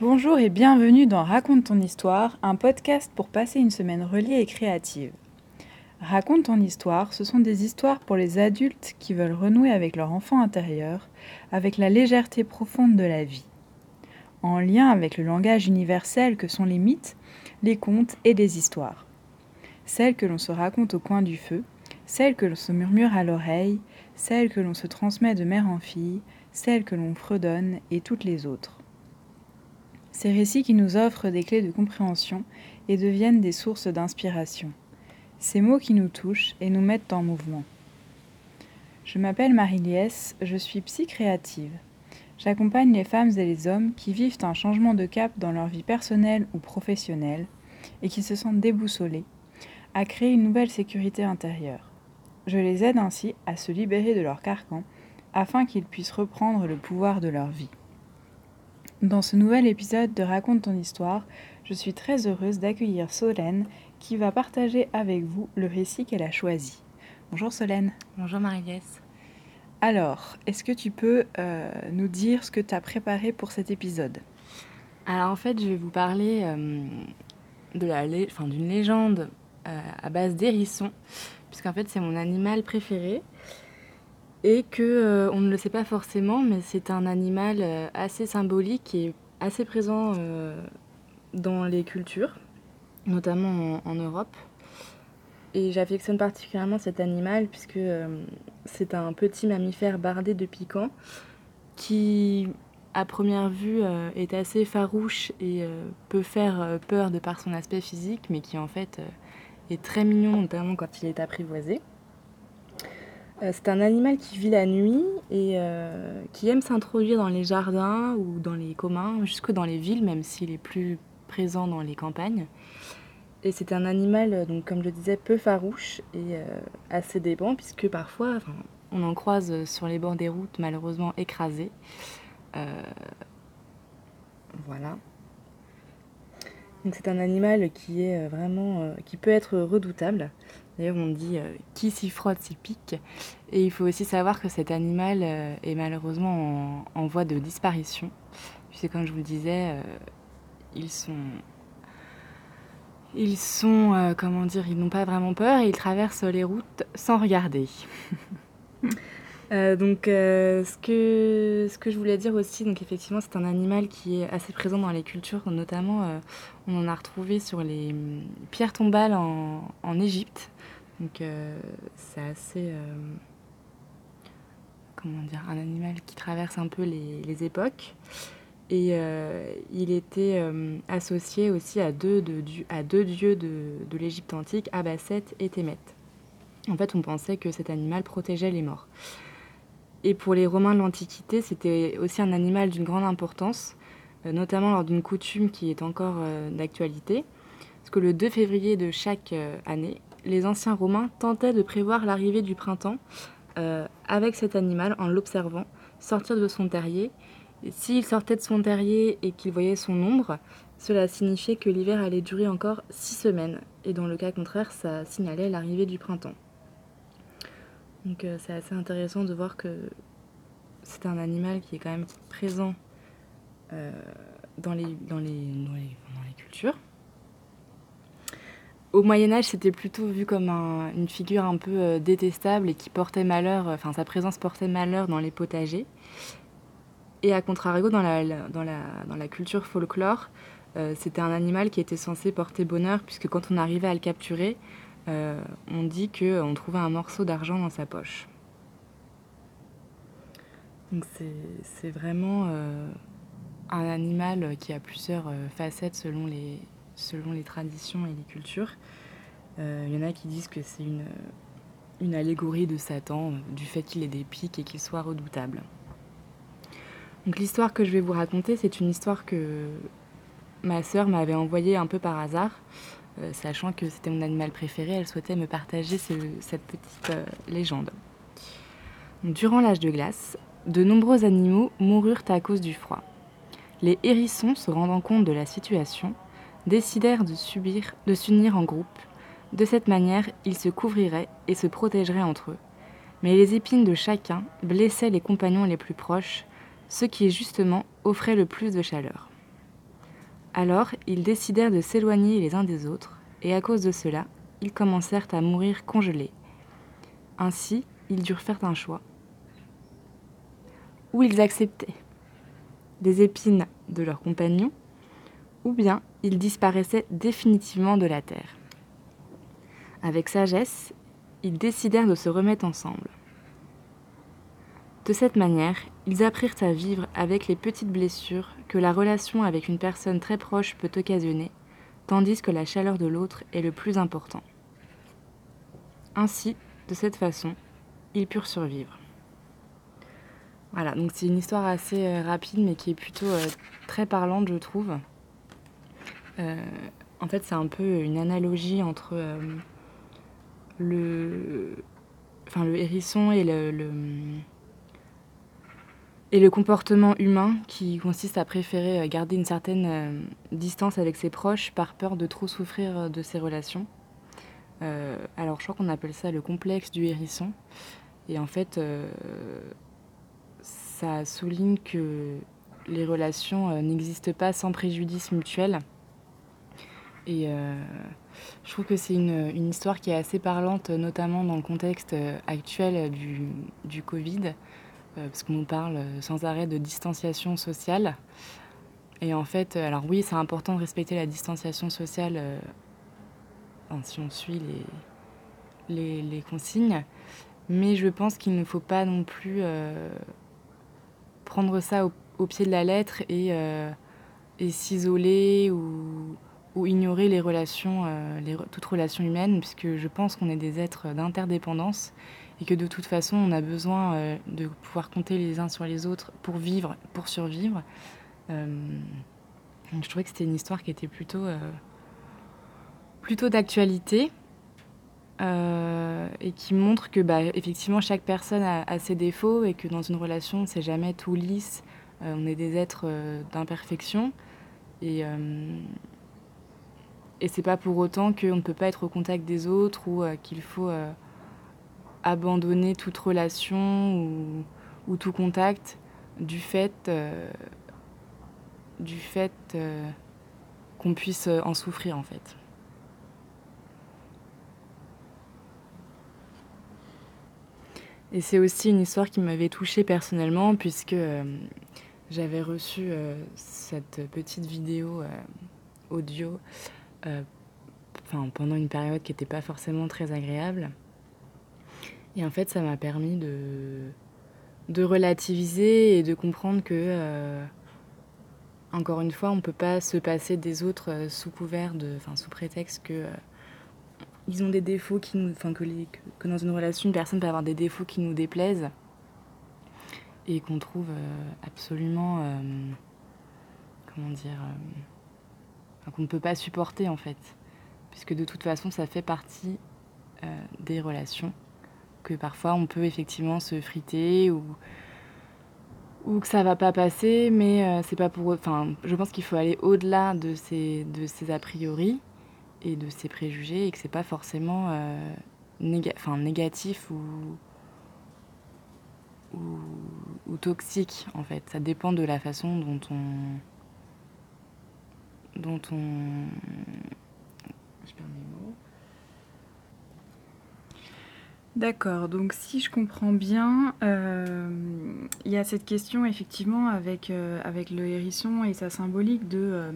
Bonjour et bienvenue dans Raconte ton histoire, un podcast pour passer une semaine reliée et créative. Raconte ton histoire, ce sont des histoires pour les adultes qui veulent renouer avec leur enfant intérieur, avec la légèreté profonde de la vie. En lien avec le langage universel que sont les mythes, les contes et les histoires. Celles que l'on se raconte au coin du feu, celles que l'on se murmure à l'oreille, celles que l'on se transmet de mère en fille, celles que l'on fredonne et toutes les autres. Ces récits qui nous offrent des clés de compréhension et deviennent des sources d'inspiration. Ces mots qui nous touchent et nous mettent en mouvement. Je m'appelle Marie-Liesse, je suis psy créative. J'accompagne les femmes et les hommes qui vivent un changement de cap dans leur vie personnelle ou professionnelle et qui se sentent déboussolés à créer une nouvelle sécurité intérieure. Je les aide ainsi à se libérer de leur carcan afin qu'ils puissent reprendre le pouvoir de leur vie. Dans ce nouvel épisode de Raconte ton histoire, je suis très heureuse d'accueillir Solène qui va partager avec vous le récit qu'elle a choisi. Bonjour Solène. Bonjour Marie-Liesse. Alors, est-ce que tu peux euh, nous dire ce que tu as préparé pour cet épisode? Alors en fait, je vais vous parler euh, de la d'une légende euh, à base d'hérissons, puisqu'en fait c'est mon animal préféré et que euh, on ne le sait pas forcément, mais c'est un animal euh, assez symbolique et assez présent euh, dans les cultures, notamment en, Europe. Et j'affectionne particulièrement cet animal puisque c'est un petit mammifère bardé de piquants qui, à première vue, est assez farouche et peut faire peur de par son aspect physique, mais qui en fait est très mignon, notamment quand il est apprivoisé. Euh, c'est un animal qui vit la nuit et euh, qui aime s'introduire dans les jardins ou dans les communs, jusque dans les villes, même s'il est plus présent dans les campagnes. Et c'est un animal, euh, comme je disais, peu farouche et assez déban, puisque parfois on en croise sur les bords des routes, malheureusement écrasés. voilà. Donc c'est un animal qui est vraiment, qui peut être redoutable. D'ailleurs, on dit euh, qui s'y frotte s'y pique. Et il faut aussi savoir que cet animal euh, est malheureusement en, voie de disparition. Puisque, comme je vous le disais, euh, ils sont. Ils sont, comment dire, ils n'ont pas vraiment peur et ils traversent les routes sans regarder. donc, ce, que, ce que je voulais dire aussi, donc effectivement, c'est un animal qui est assez présent dans les cultures, notamment on en a retrouvé sur les hum, pierres tombales en Égypte. Donc euh, c'est assez, euh, comment dire, un animal qui traverse un peu les, époques. Et euh, il était associé aussi à deux, dieux de, de l'Égypte antique, Abasset et Thémet. En fait, on pensait que cet animal protégeait les morts. Et pour les Romains de l'Antiquité, c'était aussi un animal d'une grande importance, notamment lors d'une coutume qui est encore d'actualité. Parce que le 2 février de chaque année, les anciens Romains tentaient de prévoir l'arrivée du printemps euh, avec cet animal en l'observant sortir de son terrier. S'il sortait de son terrier et qu'il voyait son ombre, cela signifiait que l'hiver allait durer encore six semaines. Et dans le cas contraire, ça signalait l'arrivée du printemps. Donc euh, c'est assez intéressant de voir que c'est un animal qui est quand même présent euh, dans, les, cultures. Au Moyen Âge, c'était plutôt vu comme une figure un peu euh, détestable et qui portait malheur, enfin sa présence portait malheur dans les potagers. Et à contrario, dans la, dans la, culture folklore, euh, c'était un animal qui était censé porter bonheur, puisque quand on arrivait à le capturer, euh, on dit qu'on trouvait un morceau d'argent dans sa poche. Donc c'est vraiment un animal qui a plusieurs facettes selon les, selon les traditions et les cultures. Il euh, y en a qui disent que c'est une, une allégorie de Satan, euh, du fait qu'il ait des pics et qu'il soit redoutable. Donc l'histoire que je vais vous raconter, c'est une histoire que ma sœur m'avait envoyée un peu par hasard, euh, sachant que c'était mon animal préféré, elle souhaitait me partager cette petite légende. durant l'âge de glace, de nombreux animaux moururent à cause du froid. Les hérissons, se rendant compte de la situation, décidèrent de subir, de s'unir en groupe. De cette manière, ils se couvriraient et se protégeraient entre eux. Mais les épines de chacun blessaient les compagnons les plus proches, ceux qui justement offraient le plus de chaleur. Alors, ils décidèrent de s'éloigner les uns des autres, et à cause de cela, ils commencèrent à mourir congelés. Ainsi, ils durent faire un choix. Ou ils acceptaient? Des épines de leurs compagnons, ou bien ils disparaissaient définitivement de la terre. Avec sagesse, ils décidèrent de se remettre ensemble. De cette manière, ils apprirent à vivre avec les petites blessures que la relation avec une personne très proche peut occasionner, tandis que la chaleur de l'autre est le plus important. Ainsi, de cette façon, ils purent survivre. Voilà, donc c'est une histoire assez euh, rapide mais qui est plutôt euh, très parlante, je trouve. Euh, en fait, c'est un peu une analogie entre le, enfin, le hérisson et le, et le comportement humain qui consiste à préférer garder une certaine distance avec ses proches par peur de trop souffrir de ses relations. alors je crois qu'on appelle ça le complexe du hérisson. Et en fait, ça souligne que les relations euh, n'existent pas sans préjudice mutuel. Et euh, je trouve que c'est une, histoire qui est assez parlante, notamment dans le contexte euh, actuel du, du Covid, parce qu'on parle sans arrêt de distanciation sociale. Et en fait, alors oui, c'est important de respecter la distanciation sociale si on suit les, consignes, mais je pense qu'il ne faut pas non plus prendre ça au, pied de la lettre et, euh, et s'isoler ou, ou, ignorer les relations, euh, les, toutes relations humaines, puisque je pense qu'on est des êtres d'interdépendance et que de toute façon, on a besoin euh, de pouvoir compter les uns sur les autres pour vivre, pour survivre. je trouvais que c'était une histoire qui était plutôt, plutôt d'actualité. Euh, et qui montre que bah, effectivement chaque personne a, ses défauts et que dans une relation c'est jamais tout lisse euh, on est des êtres euh, d'imperfection et et c'est pas pour autant qu'on ne peut pas être au contact des autres ou qu'il faut abandonner toute relation ou, ou, tout contact du fait du fait qu'on puisse en souffrir en fait. Et c'est aussi une histoire qui m'avait touchée personnellement, puisque euh, j'avais reçu euh, cette petite vidéo euh, audio pendant une période qui n'était pas forcément très agréable. Et en fait, ça m'a permis de, de relativiser et de comprendre que, encore une fois, on ne peut pas se passer des autres sous couvert de, sous prétexte que ils ont des défauts qui nous, enfin que, les, que, dans une relation, une personne peut avoir des défauts qui nous déplaisent et qu'on trouve euh, absolument, euh, comment dire, euh, qu'on ne peut pas supporter en fait, puisque de toute façon, ça fait partie des relations que parfois on peut effectivement se friter ou ou que ça va pas passer, mais c'est pas pour. Enfin, je pense qu'il faut aller au-delà de ces de ces a priori et de ses préjugés et que c'est pas forcément euh, négatif ou, ou, toxique en fait. Ça dépend de la façon dont on dont on je perds D'accord, donc si je comprends bien, euh, il y a cette question effectivement avec, euh, avec le hérisson et sa symbolique de, euh,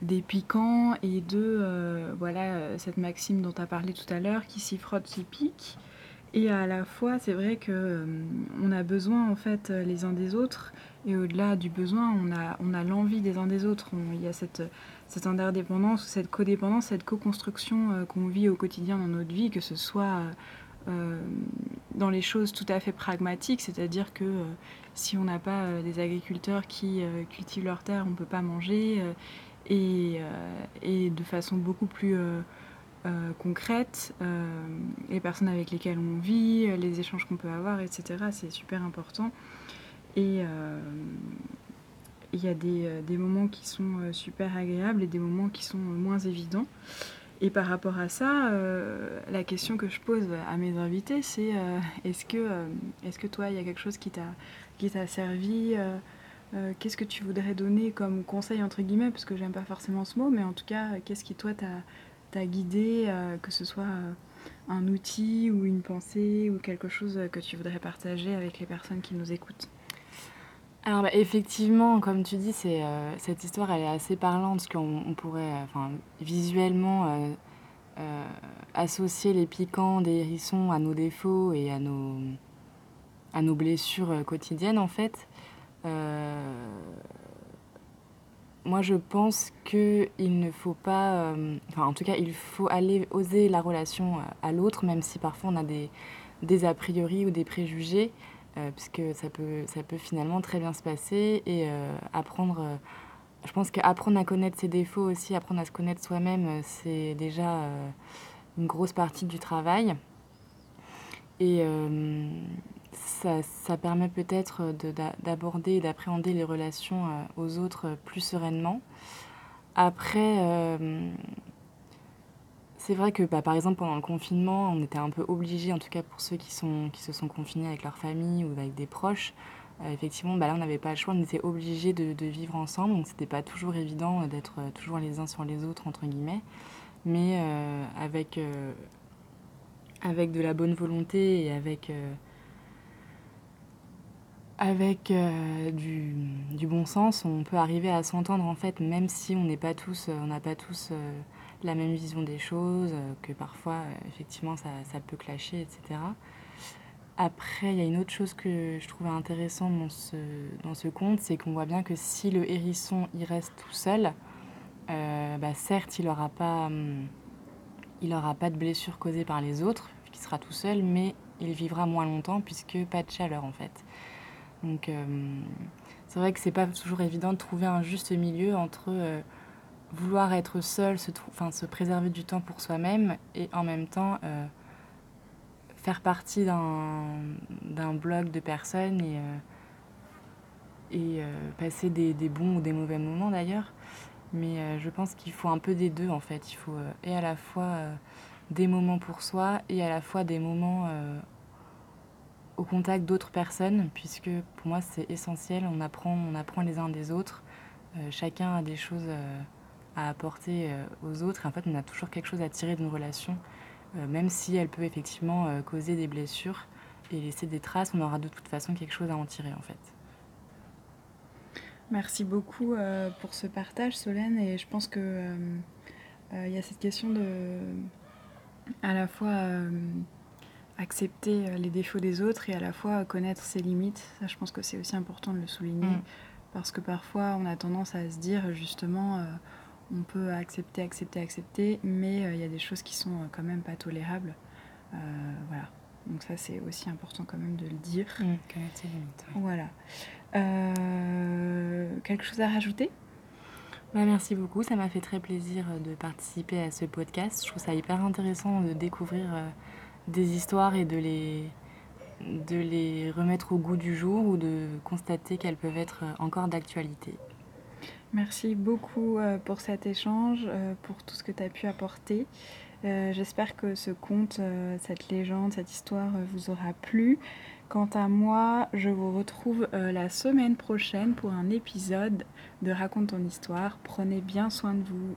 des piquants et de voilà, cette maxime dont tu as parlé tout à l'heure qui s'y frotte, s'y pique. Et à la fois, c'est vrai que on a besoin en fait les uns des autres et au-delà du besoin, on a, on a l'envie des uns des autres. Il y a cette, cette interdépendance, cette codépendance, cette co-construction qu'on vit au quotidien dans notre vie, que ce soit euh, dans les choses tout à fait pragmatiques, c'est-à-dire que euh, si on n'a pas euh, des agriculteurs qui cultivent leurs terres, on ne peut pas manger, et, et, de façon beaucoup plus concrète, les personnes avec lesquelles on vit, les échanges qu'on peut avoir, etc., c'est super important. Et il y a des, des, moments qui sont super agréables et des moments qui sont moins évidents. Et par rapport à ça, euh, la question que je pose à mes invités, c'est euh, est-ce que, euh, est que toi, il y a quelque chose qui t'a, qui t'a servi qu'est-ce que tu voudrais donner comme conseil, entre guillemets, parce que j'aime pas forcément ce mot, mais en tout cas, qu'est-ce qui, toi, t'a guidé, que ce soit un outil ou une pensée ou quelque chose que tu voudrais partager avec les personnes qui nous écoutent? Alors bah, effectivement, comme tu dis, c'est, cette histoire elle est assez parlante parce qu'on pourrait, enfin, visuellement associer les piquants des hérissons à nos défauts et à nos, à nos blessures quotidiennes en fait. moi je pense qu'il ne faut pas, enfin en tout cas il faut aller oser la relation à l'autre, même si parfois on a des, des a priori ou des préjugés. Euh, puisque ça peut, ça peut finalement très bien se passer et euh, apprendre. Euh, je pense qu'apprendre à connaître ses défauts aussi, apprendre à se connaître soi-même, c'est déjà une grosse partie du travail. Et ça, ça, permet peut-être d'aborder et d'appréhender les relations aux autres plus sereinement. Après, c'est vrai que bah, par exemple pendant le confinement, on était un peu obligés, en tout cas pour ceux qui, sont, qui se sont confinés avec leur famille ou avec des proches, euh, effectivement bah, là on n'avait pas le choix, on était obligés de, vivre ensemble, donc c'était pas toujours évident d'être euh, toujours les uns sur les autres entre guillemets, mais euh, avec, de la bonne volonté et avec, avec du, du, bon sens, on peut arriver à s'entendre en fait, même si on n'est pas tous, on n'a pas tous la même vision des choses, euh, que parfois, euh, effectivement, ça, ça, peut clasher, etc. Après, il y a une autre chose que je trouvais intéressante dans ce, dans ce conte, c'est qu'on voit bien que si le hérisson il reste tout seul, euh, bah certes, il n'aura pas, hum, pas de blessure causée par les autres, puisqu'il sera tout seul, mais il vivra moins longtemps puisque pas de chaleur en fait. Donc, c'est vrai que c'est pas toujours évident de trouver un juste milieu entre vouloir être seul, se, enfin, se préserver du temps pour soi-même et en même temps euh, faire partie d'un bloc de personnes et, euh, euh, passer des, des, bons ou des mauvais moments d'ailleurs. Mais je pense qu'il faut un peu des deux en fait. Il faut et à la fois des moments pour soi et à la fois des moments au contact d'autres personnes, puisque pour moi c'est essentiel. On apprend, on apprend les uns des autres. chacun a des choses à apporter euh, aux autres. en fait, on a toujours quelque chose à tirer d'une relation, euh, même si elle peut effectivement euh, causer des blessures et laisser des traces, on aura de toute façon quelque chose à en tirer en fait. Merci beaucoup pour ce partage, Solène. Et je pense que il y a cette question de à la fois accepter les défauts des autres et à la fois connaître ses limites. Ça, je pense que c'est aussi important de le souligner. Mm. Parce que parfois, on a tendance à se dire justement, on peut accepter, accepter, accepter, mais euh, il y a des choses qui sont euh, quand même pas tolérables. Euh, voilà. Donc ça, c'est aussi important quand même de le dire. Mmh, voilà. quelque chose à rajouter? Bah, Merci beaucoup. Ça m'a fait très plaisir de participer à ce podcast. Je trouve ça hyper intéressant de découvrir des histoires et de les, de les remettre au goût du jour ou de constater qu'elles peuvent être encore d'actualité. Merci beaucoup euh, pour cet échange, euh, pour tout ce que tu as pu apporter. Euh, j'espère que ce conte, cette légende, cette histoire vous aura plu. Quant à moi, je vous retrouve la semaine prochaine pour un épisode de Raconte ton histoire. Prenez bien soin de vous